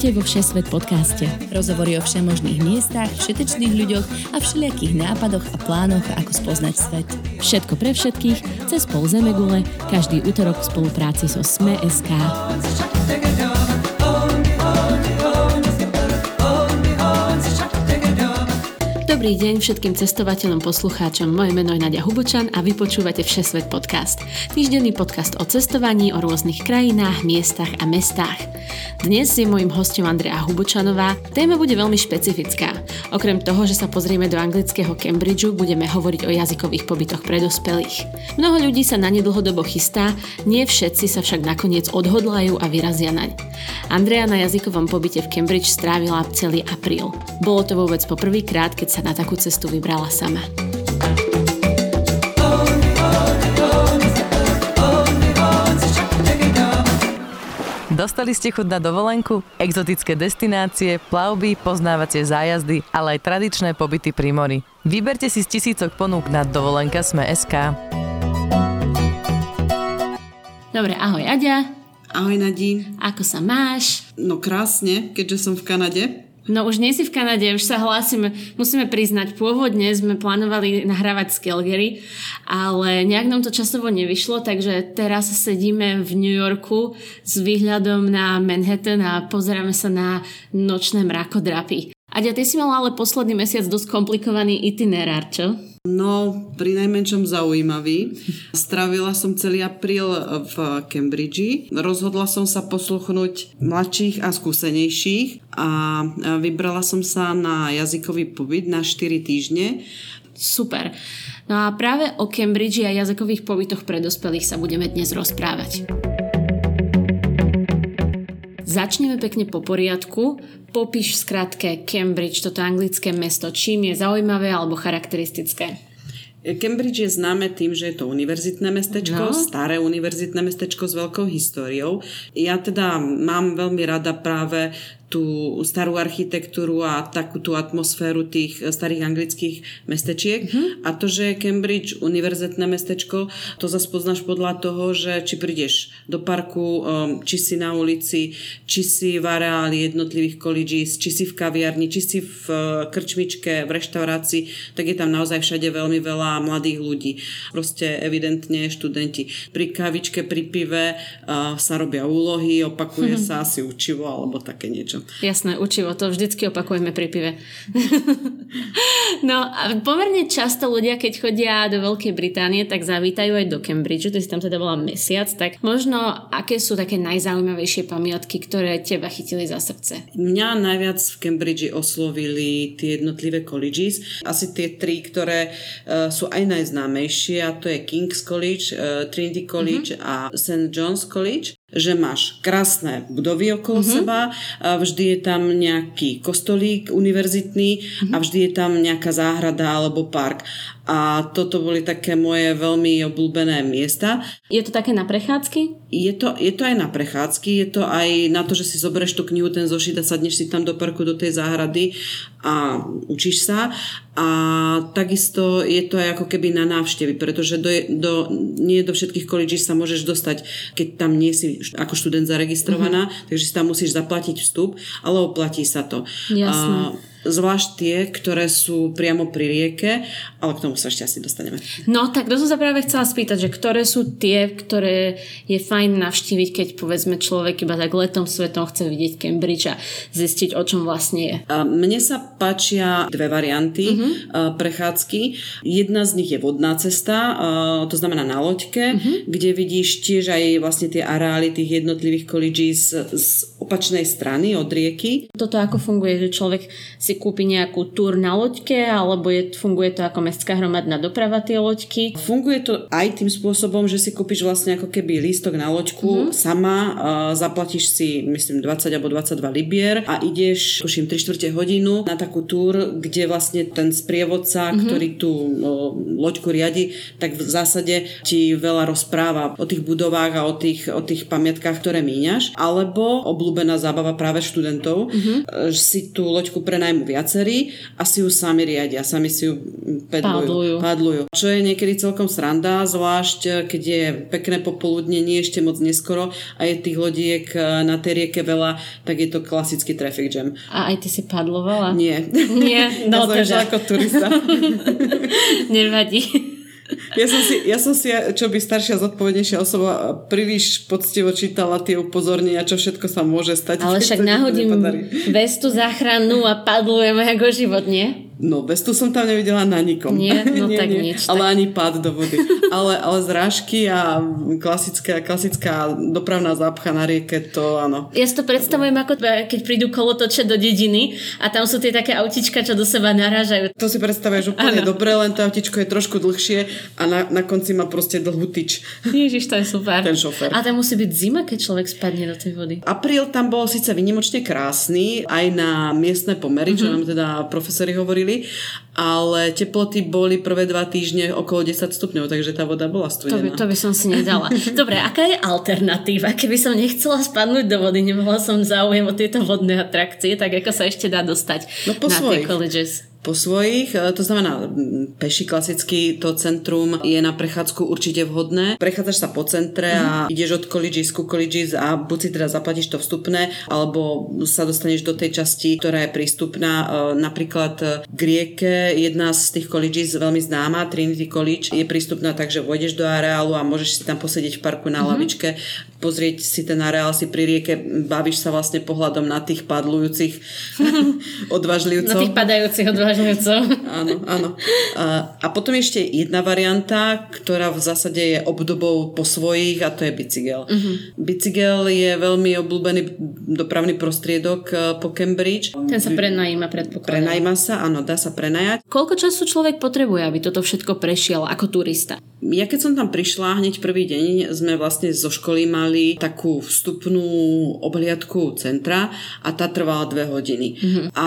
Vítajte vo Všesvet podcaste. Rozhovory o všemožných miestach, všetečných ľuďoch a všelijakých nápadoch a plánoch, ako spoznať svet. Všetko pre všetkých, cez pol Zemegule, každý útorok v spolupráci so Sme.sk. Dobrý deň všetkým cestovateľom, poslucháčom. Moje meno je Nadia Hubočan a vy počúvate Všesvet podcast. Týždenný podcast o cestovaní, o rôznych krajinách, miestach a mestách. Dnes je mojim hostom Andrea Hubočanová. Téma bude veľmi špecifická. Okrem toho, že sa pozrieme do anglického Cambridgeu, budeme hovoriť o jazykových pobytoch pre dospelých. Mnoho ľudí sa na ne dlhodobo chystá, nie všetci sa však nakoniec odhodlajú a vyrazia naň. Andrea na jazykovom pobyte v Cambridge strávila celý apríl. Bolo to vôbec poprvýkrát, keď sa na takú cestu vybrala sama. Dostali ste chuť na dovolenku? Exotické destinácie, plavby, poznávacie zájazdy, ale aj tradičné pobyty pri mori. Vyberte si z tisícok ponúk na dovolenka Sme.sk. Dobre, ahoj Aďa. Ahoj Nadí. Ako sa máš? No krásne, keďže som v Kanade. No už nie si v Kanade, už sa hlásime. Musíme priznať, pôvodne sme plánovali nahrávať z Calgary, ale nejak nám to časovo nevyšlo, takže teraz sedíme v New Yorku s výhľadom na Manhattan a pozeráme sa na nočné mrakodrapy. Aďa, ty si mala ale posledný mesiac dosť komplikovaný itinerár, čo? No, pri najmenšom zaujímavý. Strávila som celý apríl v Cambridge. Rozhodla som sa posluchnúť mladších a skúsenejších a vybrala som sa na jazykový pobyt na 4 týždne. Super. No a práve o Cambridge a jazykových pobytoch pre dospelých sa budeme dnes rozprávať. Začneme pekne po poriadku. Popíš v skratke Cambridge, toto anglické mesto, čím je zaujímavé alebo charakteristické. Cambridge je známe tým, že je to univerzitné mestečko, no. staré univerzitné mestečko s veľkou históriou. Ja teda mám veľmi rada práve tú starú architektúru a takú tú atmosféru tých starých anglických mestečiek. Mm-hmm. A to, že je Cambridge univerzitné mestečko, to zase poznáš podľa toho, že či prídeš do parku, um, či si na ulici, či si v areáli jednotlivých colleges, či si v kaviarni, či si v uh, krčmičke, v reštaurácii, tak je tam naozaj všade veľmi veľa mladých ľudí. Proste evidentne študenti. Pri kavičke, pri pive uh, sa robia úlohy, opakuje mm-hmm. sa asi učivo alebo také niečo. Jasné, učivo, to vždycky opakujeme pri pive. no a pomerne často ľudia, keď chodia do Veľkej Británie, tak zavítajú aj do Cambridge, to si tam teda bola mesiac, tak možno aké sú také najzaujímavejšie pamiatky, ktoré teba chytili za srdce? Mňa najviac v Cambridge oslovili tie jednotlivé colleges, asi tie tri, ktoré uh, sú aj najznámejšie a to je King's College, uh, Trinity College mm-hmm. a St. John's College že máš krásne budovy okolo mm-hmm. seba, vždy je tam nejaký kostolík univerzitný mm-hmm. a vždy je tam nejaká záhrada alebo park. A toto boli také moje veľmi obľúbené miesta. Je to také na prechádzky? Je to, je to aj na prechádzky, je to aj na to, že si zoberieš tú knihu, ten zošit a sadneš si tam do parku, do tej záhrady a učíš sa. A takisto je to aj ako keby na návštevy, pretože do, do, nie do všetkých colleges sa môžeš dostať, keď tam nie si ako študent zaregistrovaná, mm-hmm. takže si tam musíš zaplatiť vstup, ale oplatí sa to. Jasné. A, zvlášť tie, ktoré sú priamo pri rieke, ale k tomu sa ešte asi dostaneme. No tak to som sa práve chcela spýtať, že ktoré sú tie, ktoré je fajn navštíviť, keď povedzme človek iba tak letom svetom chce vidieť Cambridge a zistiť, o čom vlastne je. Mne sa páčia dve varianty uh-huh. prechádzky. Jedna z nich je vodná cesta, to znamená na loďke, uh-huh. kde vidíš tiež aj vlastne tie areály tých jednotlivých colleges z opačnej strany od rieky. Toto ako funguje, že človek si si kúpi nejakú túr na loďke, alebo je, funguje to ako mestská hromadná doprava tie loďky? Funguje to aj tým spôsobom, že si kúpiš vlastne ako keby lístok na loďku mm-hmm. sama, uh, zaplatíš si myslím 20 alebo 22 libier a ideš tuším 3 čtvrte hodinu na takú túr, kde vlastne ten sprievodca, mm-hmm. ktorý tú uh, loďku riadi, tak v zásade ti veľa rozpráva o tých budovách a o tých, o tých pamiatkách, ktoré míňaš, alebo obľúbená zábava práve študentov, mm-hmm. si tú loďku prenajmú najmu viacerí a si ju sami riadia, sami si ju pedlujú, Padlujú. padlujú. Čo je niekedy celkom sranda, zvlášť eh, keď je pekné popoludne, nie ešte moc neskoro a je tých lodiek eh, na tej rieke veľa, tak je to klasický traffic jam. A aj ty si padlovala? Nie. Nie, no teda. ako turista. Nevadí. Ja som, si, ja som si, čo by staršia zodpovednejšia osoba, príliš poctivo čítala tie upozornenia, čo všetko sa môže stať. Ale však nahodím vestu záchrannú a padlujem ako život, nie? No, vestu som tam nevidela na nikom. Nie? No tak nič, Ale tak- ani pád do vody. ale, ale zrážky a klasická, klasická dopravná zápcha na rieke, to áno. Ja si to predstavujem ako keď prídu kolotoče do dediny a tam sú tie také autička, čo do seba narážajú. To si predstavuješ úplne Áno. dobre, len to autičko je trošku dlhšie a na, na konci má proste dlhú tyč. Ježiš, to je super. Ten šofér. A tam musí byť zima, keď človek spadne do tej vody. Apríl tam bol síce vynimočne krásny, aj na miestne pomery, čo nám teda profesori hovorili, ale teploty boli prvé dva týždne okolo 10 stupňov, takže tá voda bola To by, studená. to by som si nedala. Dobre, aká je alternatíva? Keby som nechcela spadnúť do vody, nemohla som záujem o tieto vodné atrakcie, tak ako sa ešte dá dostať No po na svojich. tie colleges? Po svojich, e, to znamená peši klasicky, to centrum je na prechádzku určite vhodné. Prechádzaš sa po centre a ideš od colleges ku colleges a buď si teda zaplatíš to vstupné, alebo sa dostaneš do tej časti, ktorá je prístupná. E, Napríklad e, k rieke, jedna z tých colleges veľmi známa, Trinity College, je prístupná tak, že vojdeš do areálu a môžeš si tam posedieť v parku na lavičke, pozrieť si ten areál, si pri rieke, bavíš sa vlastne pohľadom na tých padlujúcich odvážlivcov. Na tých padajúcich odvážlivcov. Áno, áno. A, a potom ešte jedna varianta, ktorá v zásade je obdobou po svojich a to je bicykel. Uh-huh. Bicykel je veľmi obľúbený dopravný prostriedok eh, po Cambridge. Ten sa prenajíma, predpokladám. Prenajíma sa, áno, dá sa prenajať. Koľko času človek potrebuje, aby toto všetko prešiel ako turista? Ja keď som tam prišla, hneď prvý deň sme vlastne zo školy mali takú vstupnú obhliadku centra a tá trvala dve hodiny. Mm-hmm. A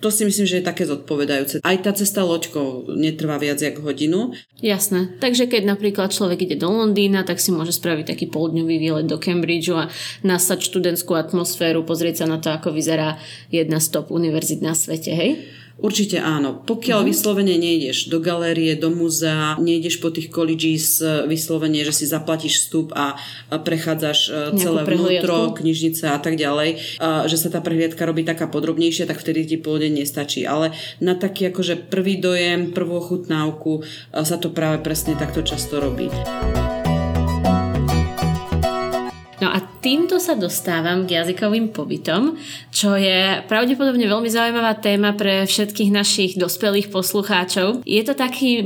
to si myslím, že je také zodpovedajúce. Aj tá cesta loďkou netrvá viac jak hodinu. Jasné. Takže keď napríklad človek ide do Londýna, tak si môže spraviť taký poldňový výlet do Cambridgeu a nasať študentskú atmosféru, pozrieť sa na to, ako vyzerá jedna z top univerzit na svete, hej? Určite áno. Pokiaľ uh-huh. vyslovene nejdeš do galérie, do múzea, nejdeš po tých colleges eh, vyslovene, že si zaplatíš vstup a prechádzaš eh, Nejakú celé vnútro, knižnice a tak ďalej, a že sa tá prehliadka robí taká podrobnejšia, tak vtedy ti pôjde nestačí. Ale na taký akože prvý dojem, prvú ochutnávku sa to práve presne takto často robí. Týmto sa dostávam k jazykovým pobytom, čo je pravdepodobne veľmi zaujímavá téma pre všetkých našich dospelých poslucháčov. Je to taký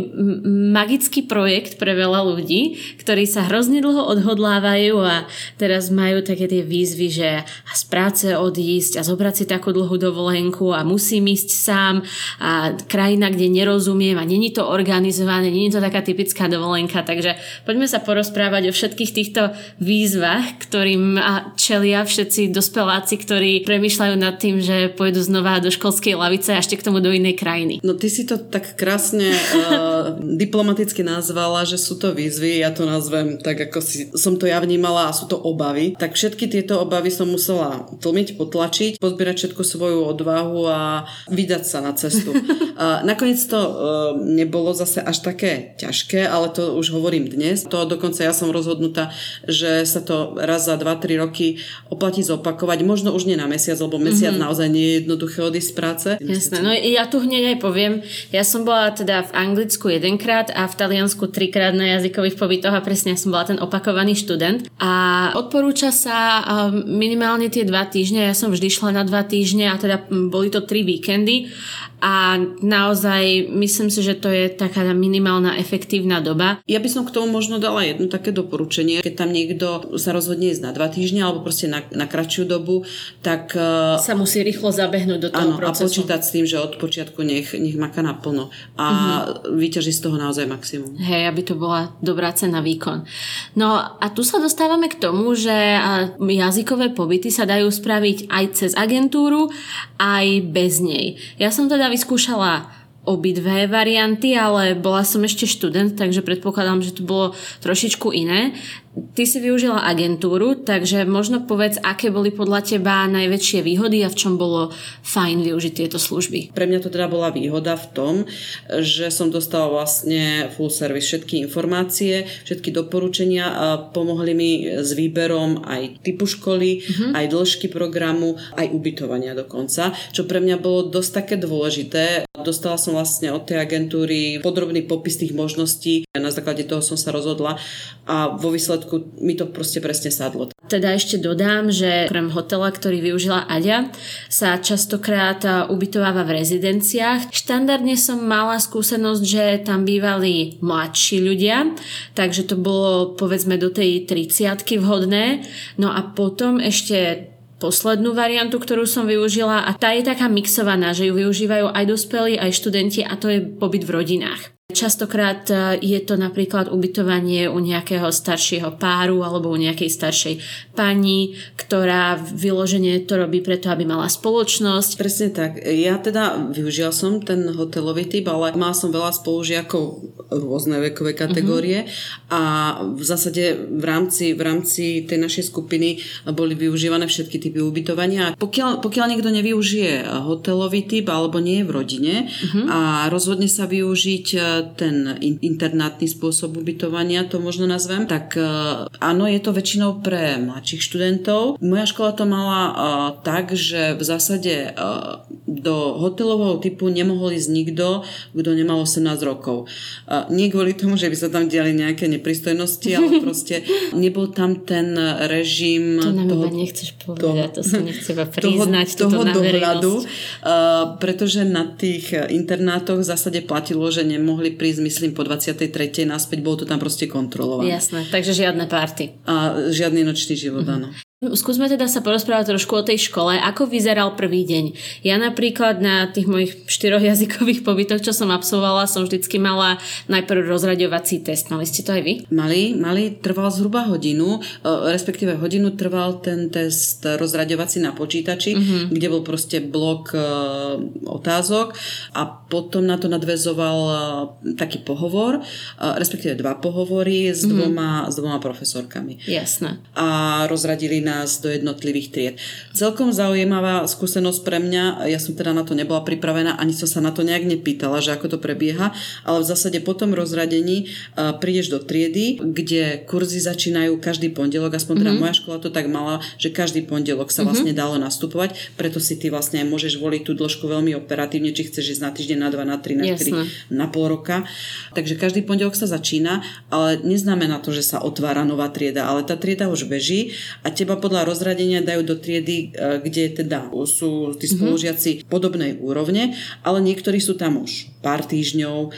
magický projekt pre veľa ľudí, ktorí sa hrozne dlho odhodlávajú a teraz majú také tie výzvy, že z práce odísť a zobrať si takú dlhú dovolenku a musím ísť sám a krajina, kde nerozumiem a není to organizované, není to taká typická dovolenka, takže poďme sa porozprávať o všetkých týchto výzvach, ktorým a čelia všetci dospeláci, ktorí premyšľajú nad tým, že pôjdu znova do školskej lavice a ešte k tomu do inej krajiny. No ty si to tak krásne uh, diplomaticky nazvala, že sú to výzvy, ja to nazvem tak, ako si, som to ja vnímala a sú to obavy. Tak všetky tieto obavy som musela tlmiť, potlačiť, pozbierať všetku svoju odvahu a vydať sa na cestu. Uh, nakoniec to uh, nebolo zase až také ťažké, ale to už hovorím dnes. To dokonca ja som rozhodnutá, že sa to raz za 2-3 roky oplatí zopakovať. Možno už nie na mesiac, lebo mesiac mm-hmm. naozaj nie je jednoduché odísť z práce. Jasné, no ja tu hneď aj poviem, ja som bola teda v Anglicku jedenkrát a v Taliansku trikrát na jazykových pobytoch a presne ja som bola ten opakovaný študent a odporúča sa um, minimálne tie dva týždne, ja som vždy šla na dva týždne a teda boli to tri víkendy a naozaj myslím si, že to je taká minimálna efektívna doba. Ja by som k tomu možno dala jedno také doporučenie. Keď tam niekto sa rozhodne ísť na dva týždne alebo proste na, na kratšiu dobu, tak uh, Sa musí rýchlo zabehnúť do toho áno, a procesu. počítať s tým, že od počiatku nech, nech maká naplno a uh-huh. vyťaží z toho naozaj maximum. Hej, aby to bola dobrá cena výkon. No a tu sa dostávame k tomu, že a, jazykové pobyty sa dajú spraviť aj cez agentúru, aj bez nej. Ja som teda vyskúšala obidve varianty, ale bola som ešte študent, takže predpokladám, že to bolo trošičku iné. Ty si využila agentúru, takže možno povedz, aké boli podľa teba najväčšie výhody a v čom bolo fajn využiť tieto služby. Pre mňa to teda bola výhoda v tom, že som dostala vlastne full service všetky informácie, všetky doporučenia pomohli mi s výberom aj typu školy, uh-huh. aj dĺžky programu, aj ubytovania dokonca, čo pre mňa bolo dosť také dôležité. Dostala som vlastne od tej agentúry podrobný popis tých možností, na základe toho som sa rozhodla a vo výsledku mi to proste presne sadlo. Teda ešte dodám, že krem hotela, ktorý využila Aďa, sa častokrát ubytováva v rezidenciách. Štandardne som mala skúsenosť, že tam bývali mladší ľudia, takže to bolo povedzme do tej 30 vhodné. No a potom ešte poslednú variantu, ktorú som využila a tá je taká mixovaná, že ju využívajú aj dospelí, aj študenti a to je pobyt v rodinách. Častokrát e, je to napríklad ubytovanie u nejakého staršieho páru alebo u nejakej staršej pani, ktorá vyloženie to robí preto, aby mala spoločnosť. Presne tak. Ja teda využila som ten hotelový typ, ale mala som veľa spolužiakov rôzne vekové kategórie uh-huh. a v zásade v rámci, v rámci tej našej skupiny boli využívané všetky typy ubytovania. Pokiaľ, pokiaľ niekto nevyužije hotelový typ alebo nie je v rodine uh-huh. a rozhodne sa využiť ten internátny spôsob ubytovania, to možno nazvem, tak e, áno, je to väčšinou pre mladších študentov. Moja škola to mala uh, tak, že v zásade uh, do hotelového typu nemohol ísť nikto, kto nemal 18 rokov. Nie kvôli tomu, že by sa tam diali nejaké nepristojnosti, ale proste nebol tam ten režim... To nám toho, nechceš povedať, toho, to si nechceba priznať toho, toho dohľadu, pretože na tých internátoch v zásade platilo, že nemohli mohli prísť, myslím, po 23. naspäť, bolo to tam proste kontrolované. Jasné, takže žiadne party. A žiadny nočný život, mm-hmm. áno. Skúsme teda sa porozprávať trošku o tej škole. Ako vyzeral prvý deň? Ja napríklad na tých mojich štyroch jazykových pobytoch, čo som absolvovala, som vždycky mala najprv rozraďovací test. Mali ste to aj vy? Mali, mali, trval zhruba hodinu, e, respektíve hodinu trval ten test rozraďovací na počítači, uh-huh. kde bol proste blok e, otázok a potom na to nadvezoval e, taký pohovor, respektíve dva pohovory s uh-huh. dvoma, s dvoma profesorkami. Jasné. A rozradili nás do jednotlivých tried. Celkom zaujímavá skúsenosť pre mňa, ja som teda na to nebola pripravená, ani som sa na to nejak nepýtala, že ako to prebieha, ale v zásade po tom rozradení prídeš do triedy, kde kurzy začínajú každý pondelok, aspoň teda mm-hmm. moja škola to tak mala, že každý pondelok sa mm-hmm. vlastne dalo nastupovať, preto si ty vlastne môžeš voliť tú dĺžku veľmi operatívne, či chceš ísť na týždeň, na dva, na tri, na tri, na pol roka. Takže každý pondelok sa začína, ale neznamená to, že sa otvára nová trieda, ale tá trieda už beží a teba podľa rozradenia dajú do triedy, e, kde teda sú tí mhm. spolužiaci mm-hmm. podobnej úrovne, ale niektorí sú tam už pár týždňov. E,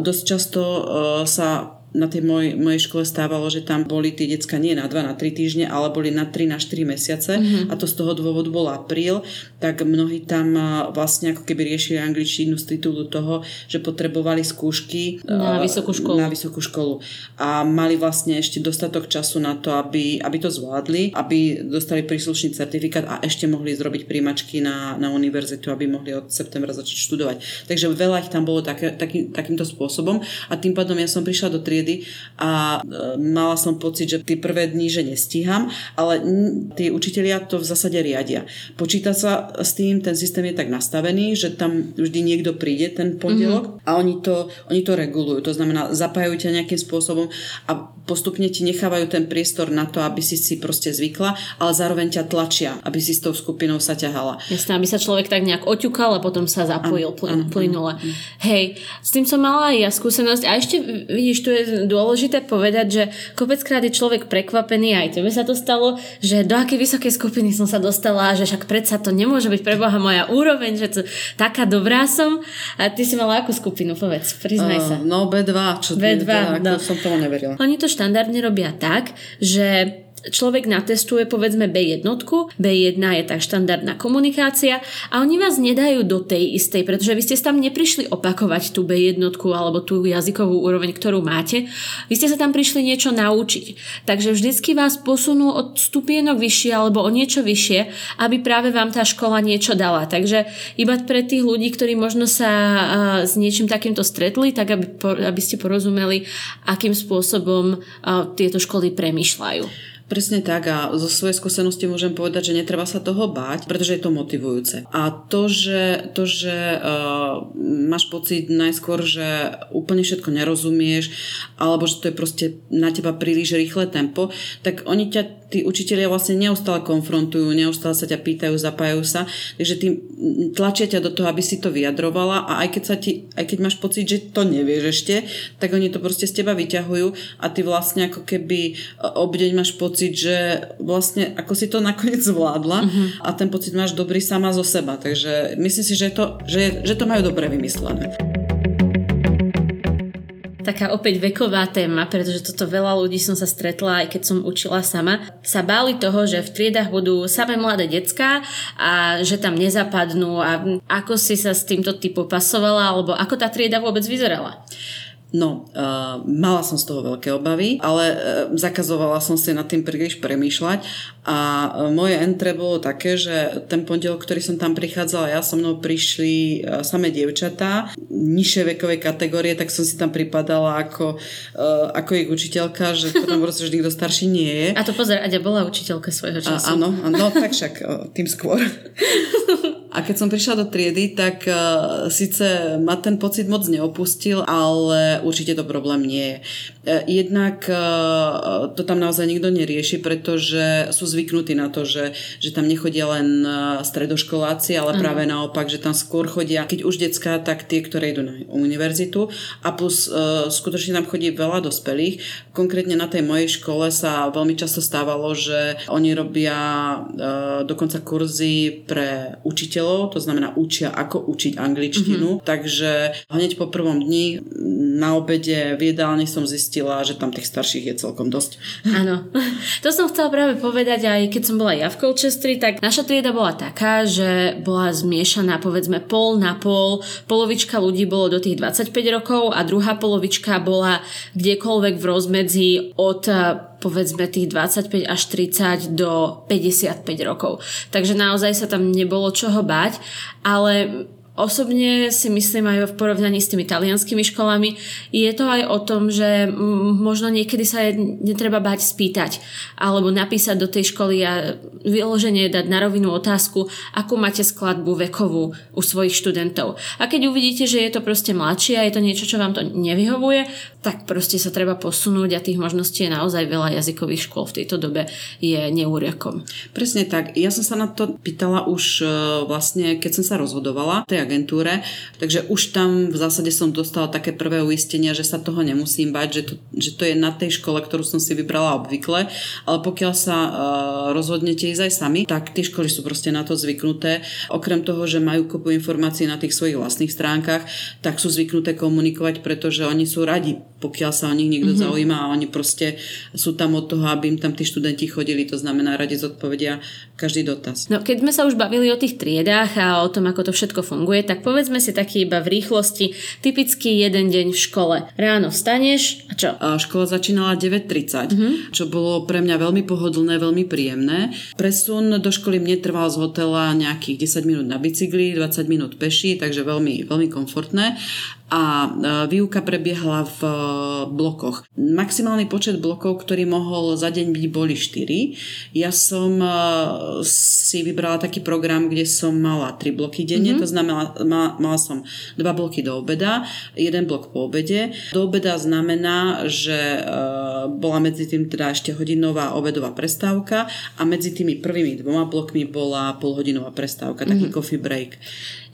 dosť často e, sa na tej moj, mojej škole stávalo, že tam boli tie decka nie na 2, na 3 týždne, ale boli na 3, na 4 mesiace mm-hmm. a to z toho dôvodu bol apríl, tak mnohí tam vlastne ako keby riešili angličtinu z titulu toho, že potrebovali skúšky na vysokú školu. Na vysokú školu. A mali vlastne ešte dostatok času na to, aby, aby to zvládli, aby dostali príslušný certifikát a ešte mohli zrobiť príjmačky na, na univerzitu, aby mohli od septembra začať študovať. Takže veľa ich tam bolo také, taký, takýmto spôsobom a tým pádom ja som prišla do triedy a e, mala som pocit, že tie prvé dni, že nestíham, ale tí učitelia to v zásade riadia. Počíta sa s tým, ten systém je tak nastavený, že tam vždy niekto príde ten pondelok mm-hmm. a oni to, oni to regulujú. To znamená, zapájajú ťa nejakým spôsobom a postupne ti nechávajú ten priestor na to, aby si si proste zvykla, ale zároveň ťa tlačia, aby si s tou skupinou sa ťahala. Jasné, aby sa človek tak nejak oťukal a potom sa zapojil plyn, plynule. Hej, s tým som mala aj ja skúsenosť a ešte vidíš, tu je dôležité povedať, že kopeckrát je človek prekvapený, aj tebe sa to stalo, že do akej vysokej skupiny som sa dostala, že však predsa to nemôže byť preboha moja úroveň, že to, taká dobrá som. A ty si mala akú skupinu, povedz, priznaj uh, sa. No B2, čo B2, teda, no. som tomu neverila. Oni to štandardne robia tak, že človek natestuje povedzme B1, B1 je tá štandardná komunikácia a oni vás nedajú do tej istej, pretože vy ste tam neprišli opakovať tú B1 alebo tú jazykovú úroveň, ktorú máte. Vy ste sa tam prišli niečo naučiť. Takže vždycky vás posunú od stupienok vyššie alebo o niečo vyššie, aby práve vám tá škola niečo dala. Takže iba pre tých ľudí, ktorí možno sa s niečím takýmto stretli, tak aby, aby ste porozumeli, akým spôsobom tieto školy premýšľajú. Presne tak a zo svojej skúsenosti môžem povedať, že netreba sa toho báť, pretože je to motivujúce. A to, že, to, že uh, máš pocit najskôr, že úplne všetko nerozumieš, alebo že to je proste na teba príliš rýchle tempo, tak oni ťa tí učitelia vlastne neustále konfrontujú, neustále sa ťa pýtajú, zapájajú sa, takže tým tlačia ťa do toho, aby si to vyjadrovala a aj keď, sa ti, aj keď máš pocit, že to nevieš ešte, tak oni to proste z teba vyťahujú a ty vlastne ako keby e, obdeň máš pocit, že vlastne ako si to nakoniec zvládla uh-huh. a ten pocit máš dobrý sama zo seba, takže myslím si, že to, že, že to majú dobre vymyslené taká opäť veková téma, pretože toto veľa ľudí som sa stretla, aj keď som učila sama, sa báli toho, že v triedach budú samé mladé decka a že tam nezapadnú a ako si sa s týmto ty popasovala, alebo ako tá trieda vôbec vyzerala? No, uh, mala som z toho veľké obavy, ale uh, zakazovala som si nad tým príliš premýšľať a uh, moje entre bolo také, že ten pondelok, ktorý som tam prichádzala, ja so mnou prišli uh, samé dievčatá, nižšie vekové kategórie, tak som si tam pripadala ako, uh, ako ich učiteľka, že potom proste, že nikto starší nie je. A to pozor, Aďa bola učiteľka svojho času. A, áno, áno, tak však uh, tým skôr. A keď som prišla do triedy, tak uh, síce ma ten pocit moc neopustil, ale určite to problém nie je. Uh, jednak uh, to tam naozaj nikto nerieši, pretože sú zvyknutí na to, že, že tam nechodia len stredoškoláci, ale uh-huh. práve naopak, že tam skôr chodia, keď už detská, tak tie, ktoré idú na univerzitu a plus uh, skutočne tam chodí veľa dospelých. Konkrétne na tej mojej škole sa veľmi často stávalo, že oni robia uh, dokonca kurzy pre učiteľov učiteľov, to znamená učia, ako učiť angličtinu. Mm-hmm. Takže hneď po prvom dni na obede v jedálni som zistila, že tam tých starších je celkom dosť. Áno. To som chcela práve povedať aj keď som bola ja v Colchestri, tak naša trieda bola taká, že bola zmiešaná povedzme pol na pol. Polovička ľudí bolo do tých 25 rokov a druhá polovička bola kdekoľvek v rozmedzi od povedzme tých 25 až 30 do 55 rokov. Takže naozaj sa tam nebolo čoho bať, ale Osobne si myslím aj v porovnaní s tými talianskými školami, je to aj o tom, že možno niekedy sa netreba bať spýtať alebo napísať do tej školy a vyloženie dať na rovinu otázku, akú máte skladbu vekovú u svojich študentov. A keď uvidíte, že je to proste mladšie a je to niečo, čo vám to nevyhovuje, tak proste sa treba posunúť a tých možností je naozaj veľa jazykových škôl v tejto dobe je neúriakom. Presne tak. Ja som sa na to pýtala už e, vlastne, keď som sa rozhodovala, tej agentúre, takže už tam v zásade som dostala také prvé uistenia, že sa toho nemusím bať, že to, že to je na tej škole, ktorú som si vybrala obvykle, ale pokiaľ sa uh, rozhodnete ísť aj sami, tak tie školy sú proste na to zvyknuté. Okrem toho, že majú kopu informácií na tých svojich vlastných stránkach, tak sú zvyknuté komunikovať, pretože oni sú radi, pokiaľ sa o nich niekto mm-hmm. zaujíma a oni proste sú tam od toho, aby im tam tí študenti chodili, to znamená radi zodpovedia každý dotaz. No keď sme sa už bavili o tých triedách a o tom, ako to všetko funguje, funguje, tak povedzme si taký iba v rýchlosti typický jeden deň v škole. Ráno vstaneš a čo? A škola začínala 9.30, mm-hmm. čo bolo pre mňa veľmi pohodlné, veľmi príjemné. Presun do školy mne trval z hotela nejakých 10 minút na bicykli, 20 minút peši, takže veľmi, veľmi komfortné a e, výuka prebiehala v e, blokoch. Maximálny počet blokov, ktorý mohol za deň byť, boli 4. Ja som e, si vybrala taký program, kde som mala 3 bloky denne, mm-hmm. to znamená, mala som 2 bloky do obeda, jeden blok po obede. Do obeda znamená, že bola medzi tým teda ešte hodinová obedová prestávka a medzi tými prvými dvoma blokmi bola polhodinová prestávka, taký mm-hmm. coffee break.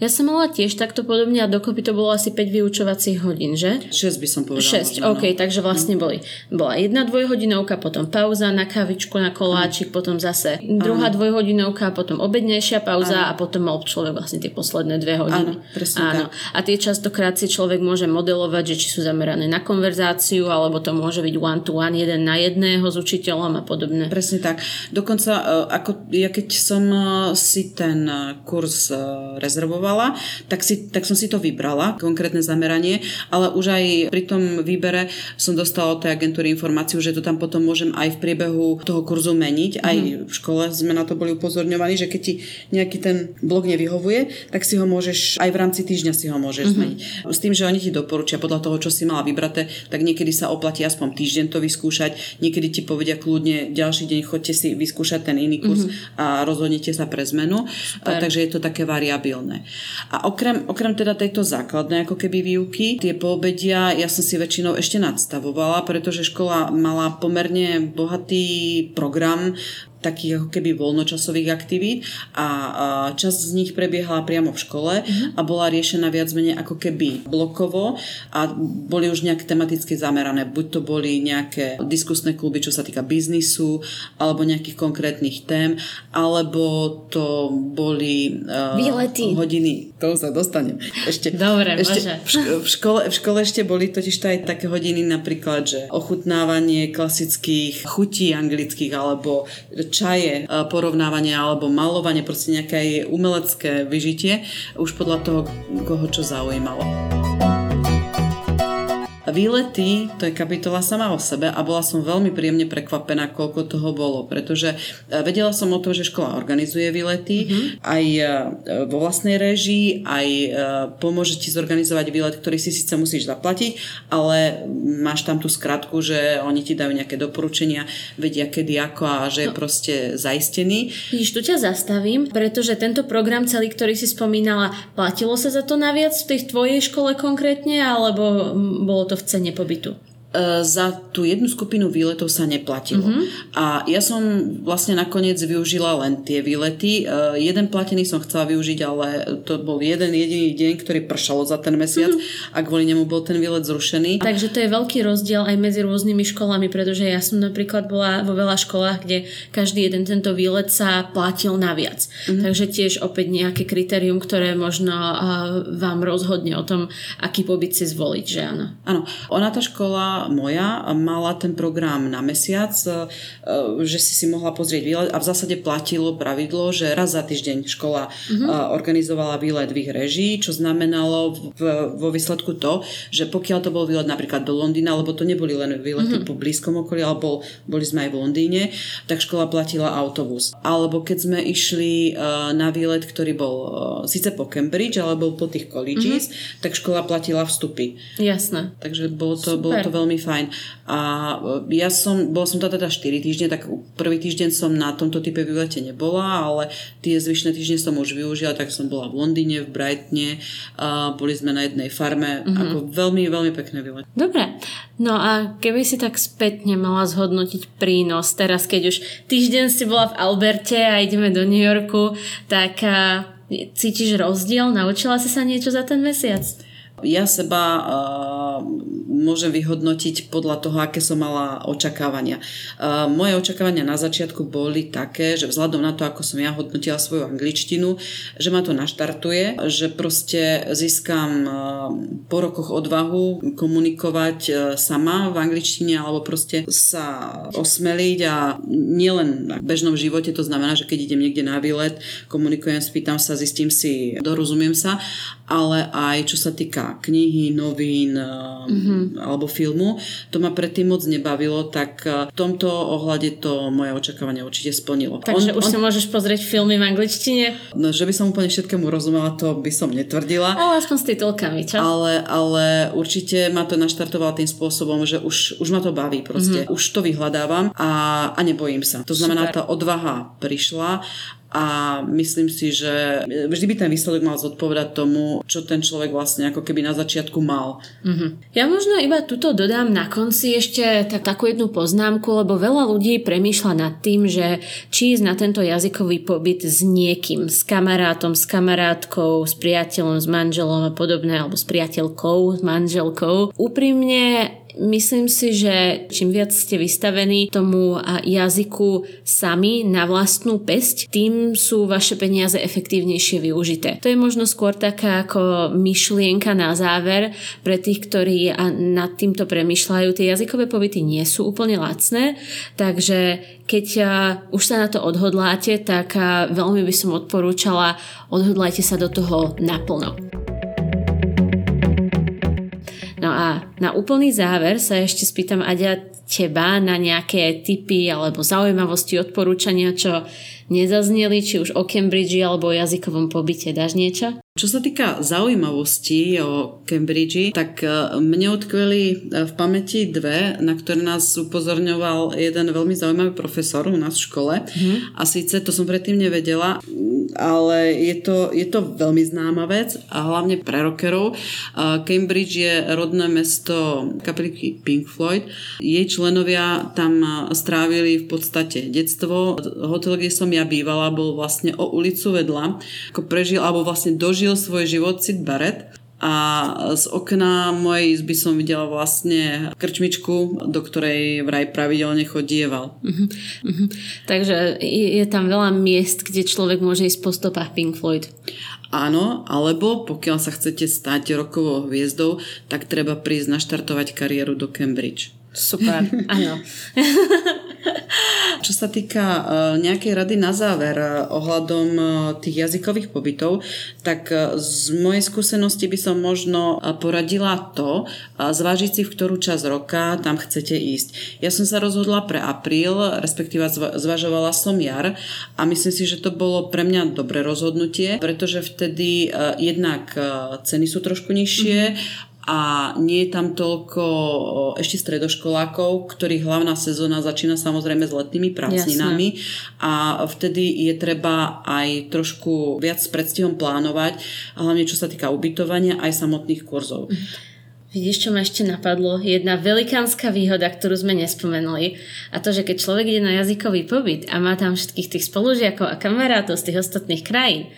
Ja som mala tiež takto podobne a dokopy to bolo asi 5 vyučovacích hodín, že? 6 by som povedala. 6, možno, OK, no. takže vlastne boli. Bola jedna dvojhodinovka, potom pauza na kavičku, na koláčik, mm. potom zase druhá Áno. dvojhodinovka, potom obednejšia pauza Áno. a potom mal človek vlastne tie posledné dve hodiny. Áno, presne Áno. Tak. A tie častokrát si človek môže modelovať, že či sú zamerané na konverzáciu, alebo to môže byť one to one, jeden na jedného s učiteľom a podobne. Presne tak. Dokonca, e, ako ja keď som e, si ten e, kurz rezervovala, tak, si, tak som si to vybrala, konkrétne zameranie, ale už aj pri tom výbere som dostala od tej agentúry informáciu, že to tam potom môžem aj v priebehu toho kurzu meniť. Aj mm. v škole sme na to boli upozorňovaní, že keď ti nejaký ten blok nevyhovuje, tak si ho môžeš, aj v rámci týždňa si ho môžeš mm-hmm. zmeniť. S tým, že oni ti doporučia podľa toho, čo si mala vybraté, tak niekedy sa oplatí aspoň týždeň to vyskúšať, niekedy ti povedia kľudne ďalší deň chodte si vyskúšať ten iný kurz mm-hmm. a rozhodnite sa pre zmenu. A, takže je to také variabilné. A okrem, okrem teda tejto základnej ako keby výuky, tie poobedia ja som si väčšinou ešte nadstavovala, pretože škola mala pomerne bohatý program takých ako keby voľnočasových aktivít a časť z nich prebiehala priamo v škole mm-hmm. a bola riešená viac menej ako keby blokovo a boli už nejak tematicky zamerané. Buď to boli nejaké diskusné kluby, čo sa týka biznisu alebo nejakých konkrétnych tém, alebo to boli uh, Výlety. hodiny. To sa dostanem. Ešte, Dobre, ešte v, škole, v škole ešte boli totiž to aj také hodiny napríklad, že ochutnávanie klasických chutí anglických alebo čaje, porovnávanie alebo malovanie, proste nejaké umelecké vyžitie, už podľa toho, koho čo zaujímalo. Výlety, to je kapitola sama o sebe a bola som veľmi príjemne prekvapená, koľko toho bolo, pretože e, vedela som o tom, že škola organizuje výlety mm-hmm. aj e, vo vlastnej režii, aj e, pomôže ti zorganizovať výlet, ktorý si síce musíš zaplatiť, ale máš tam tú skratku, že oni ti dajú nejaké doporučenia, vedia kedy ako a že je no. proste zaistený. Vidíš, tu ťa zastavím, pretože tento program celý, ktorý si spomínala, platilo sa za to naviac v tej tvojej škole konkrétne, alebo bolo to to v cene pobytu? E, za tú jednu skupinu výletov sa neplatilo. Mm-hmm. A ja som vlastne nakoniec využila len tie výlety. E, jeden platený som chcela využiť, ale to bol jeden jediný deň, ktorý pršalo za ten mesiac mm-hmm. a kvôli nemu bol ten výlet zrušený. Takže to je veľký rozdiel aj medzi rôznymi školami, pretože ja som napríklad bola vo veľa školách, kde každý jeden tento výlet sa platil naviac. Mm-hmm. Takže tiež opäť nejaké kritérium, ktoré možno vám rozhodne o tom, aký pobyt si zvoliť, že áno. Áno, ona tá škola moja mala ten program na mesiac, e, že si si mohla pozrieť výlet a v zásade platilo pravidlo, že raz za týždeň škola mm-hmm. organizovala výlet v ich režii, čo znamenalo v, vo výsledku to, že pokiaľ to bol výlet napríklad do Londýna, lebo to neboli len výlety mm-hmm. po blízkom okolí, ale bol, boli sme aj v Londýne, tak škola platila autobus. Alebo keď sme išli e, na výlet, ktorý bol síce po Cambridge, ale bol po tých colleges, mm-hmm. tak škola platila vstupy. Jasné. Takže bolo to, bolo to veľmi veľmi fajn. A e, ja som, bola som tam teda 4 týždne, tak prvý týždeň som na tomto type výlete nebola, ale tie zvyšné týždne som už využila, tak som bola v Londýne, v Brightone, a boli sme na jednej farme, mm-hmm. ako veľmi, veľmi pekné výlet. Dobre, no a keby si tak spätne mala zhodnotiť prínos, teraz keď už týždeň si bola v Alberte a ideme do New Yorku, tak cítiš rozdiel? Naučila si sa niečo za ten mesiac? Ja seba uh, môžem vyhodnotiť podľa toho, aké som mala očakávania. Uh, moje očakávania na začiatku boli také, že vzhľadom na to, ako som ja hodnotila svoju angličtinu, že ma to naštartuje, že proste získam uh, po rokoch odvahu komunikovať uh, sama v angličtine alebo proste sa osmeliť a nielen na bežnom živote, to znamená, že keď idem niekde na výlet, komunikujem, spýtam sa, zistím si, dorozumiem sa, ale aj čo sa týka knihy, novín mm-hmm. alebo filmu, to ma predtým moc nebavilo, tak eh, v tomto ohľade to moje očakávanie určite splnilo. Takže on, už on, si môžeš pozrieť filmy v angličtine? No, že by som úplne všetkému rozumela, to by som netvrdila. Ale aspoň s titulkami, čo? Ale, ale určite ma to naštartovalo tým spôsobom, že už, už ma to baví proste. Mm-hmm. Už to vyhľadávam a, a nebojím sa. To znamená, Super. tá odvaha prišla a myslím si, že vždy by ten výsledok mal zodpovedať tomu, čo ten človek vlastne ako keby na začiatku mal. Mm-hmm. Ja možno iba tuto dodám na konci ešte tak, takú jednu poznámku, lebo veľa ľudí premýšľa nad tým, že či ísť na tento jazykový pobyt s niekým, s kamarátom, s kamarátkou, s priateľom, s manželom a podobné, alebo s priateľkou, s manželkou. Úprimne Myslím si, že čím viac ste vystavení tomu jazyku sami na vlastnú pesť, tým sú vaše peniaze efektívnejšie využité. To je možno skôr taká ako myšlienka na záver pre tých, ktorí nad týmto premyšľajú. Tie jazykové pobyty nie sú úplne lacné, takže keď už sa na to odhodláte, tak veľmi by som odporúčala, odhodlajte sa do toho naplno. Na úplný záver sa ešte spýtam Aďa teba na nejaké typy alebo zaujímavosti, odporúčania, čo nezazneli, či už o Cambridge alebo o jazykovom pobyte. Dáš niečo? Čo sa týka zaujímavostí o Cambridge, tak e, mne odkveli e, v pamäti dve, na ktoré nás upozorňoval jeden veľmi zaujímavý profesor u nás v škole. Mm. A síce, to som predtým nevedela, ale je to, je to veľmi známa vec a hlavne pre rockerov. E, Cambridge je rodné mesto kapelky Pink Floyd. Jej členovia tam strávili v podstate detstvo. Hotel, kde som ja bývala, bol vlastne o ulicu vedľa. Ako prežil, alebo vlastne dožil žil svoj život Sid Barrett a z okna mojej izby som videla vlastne krčmičku, do ktorej vraj pravidelne chodieval. Uh-huh. Uh-huh. Takže je, je tam veľa miest, kde človek môže ísť po stopách Pink Floyd. Áno, alebo pokiaľ sa chcete stať rokovou hviezdou, tak treba prísť naštartovať kariéru do Cambridge. Super, áno. Čo sa týka uh, nejakej rady na záver uh, ohľadom uh, tých jazykových pobytov, tak z mojej skúsenosti by som možno poradila to, zvážiť si, v ktorú časť roka tam chcete ísť. Ja som sa rozhodla pre apríl, respektíve zvažovala som jar a myslím si, že to bolo pre mňa dobré rozhodnutie, pretože vtedy jednak ceny sú trošku nižšie, mm-hmm a nie je tam toľko ešte stredoškolákov, ktorých hlavná sezóna začína samozrejme s letnými prázdninami a vtedy je treba aj trošku viac s predstihom plánovať, hlavne čo sa týka ubytovania aj samotných kurzov. Mm. Vidíš, čo ma ešte napadlo? Jedna velikánska výhoda, ktorú sme nespomenuli a to, že keď človek ide na jazykový pobyt a má tam všetkých tých spolužiakov a kamarátov z tých ostatných krajín,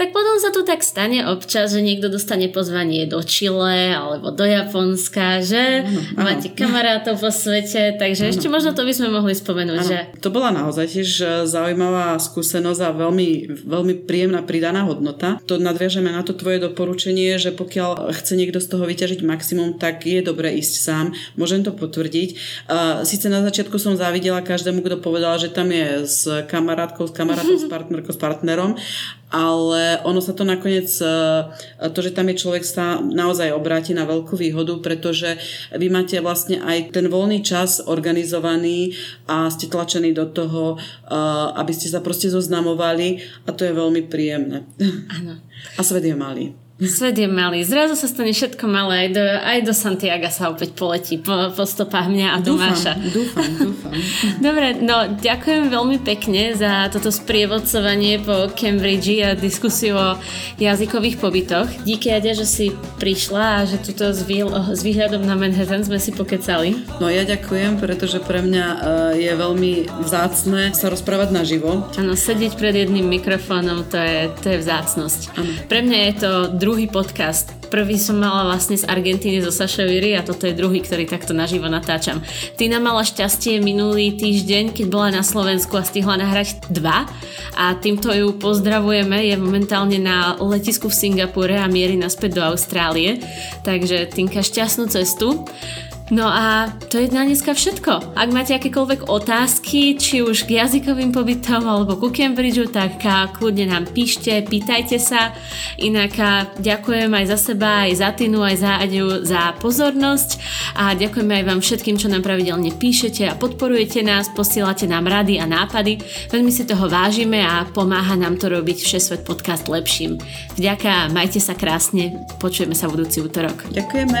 tak potom sa tu tak stane občas, že niekto dostane pozvanie do Chile alebo do Japonska, že ano, ano. máte kamarátov po svete, takže ano. ešte možno to by sme mohli spomenúť. Že... To bola naozaj tiež e, zaujímavá skúsenosť a veľmi, veľmi príjemná pridaná hodnota. To nadviažeme na to tvoje doporučenie, že pokiaľ chce niekto z toho vyťažiť maximum maximum, tak je dobre ísť sám. Môžem to potvrdiť. Sice na začiatku som závidela každému, kto povedal, že tam je s kamarátkou, s kamarátom, s partnerkou, s partnerom, ale ono sa to nakoniec, e, to, že tam je človek sa naozaj obráti na veľkú výhodu, pretože vy máte vlastne aj ten voľný čas organizovaný a ste tlačení do toho, e, aby ste sa proste zoznamovali a to je veľmi príjemné. Áno. A svet je malý. Svet je malý. Zrazu sa stane všetko malé. Aj do, aj do Santiago sa opäť poletí po, po stopách mňa a Tomáša. Dúfam, dúfam. Dobre, no ďakujem veľmi pekne za toto sprievodcovanie po Cambridge a diskusiu o jazykových pobytoch. Díky, Adia, že si prišla a že tuto s, výl, s výhľadom na Manhattan sme si pokecali. No ja ďakujem, pretože pre mňa e, je veľmi vzácne sa rozprávať naživo. Áno, sedieť pred jedným mikrofónom, to je, to je vzácnosť. Ano. Pre mňa je to druhý podcast. Prvý som mala vlastne z Argentíny zo Saša Viry a toto je druhý, ktorý takto naživo natáčam. Tina mala šťastie minulý týždeň, keď bola na Slovensku a stihla nahrať dva a týmto ju pozdravujeme. Je momentálne na letisku v Singapúre a mierí naspäť do Austrálie. Takže Tinka šťastnú cestu. No a to je na dneska všetko. Ak máte akékoľvek otázky, či už k jazykovým pobytom alebo ku Cambridgeu, tak kľudne nám píšte, pýtajte sa. Inak ďakujem aj za seba, aj za Tinu, aj za Aďu za pozornosť a ďakujeme aj vám všetkým, čo nám pravidelne píšete a podporujete nás, posielate nám rady a nápady. Veľmi si toho vážime a pomáha nám to robiť Všesvet podcast lepším. Vďaka, majte sa krásne, počujeme sa budúci útorok. Ďakujeme.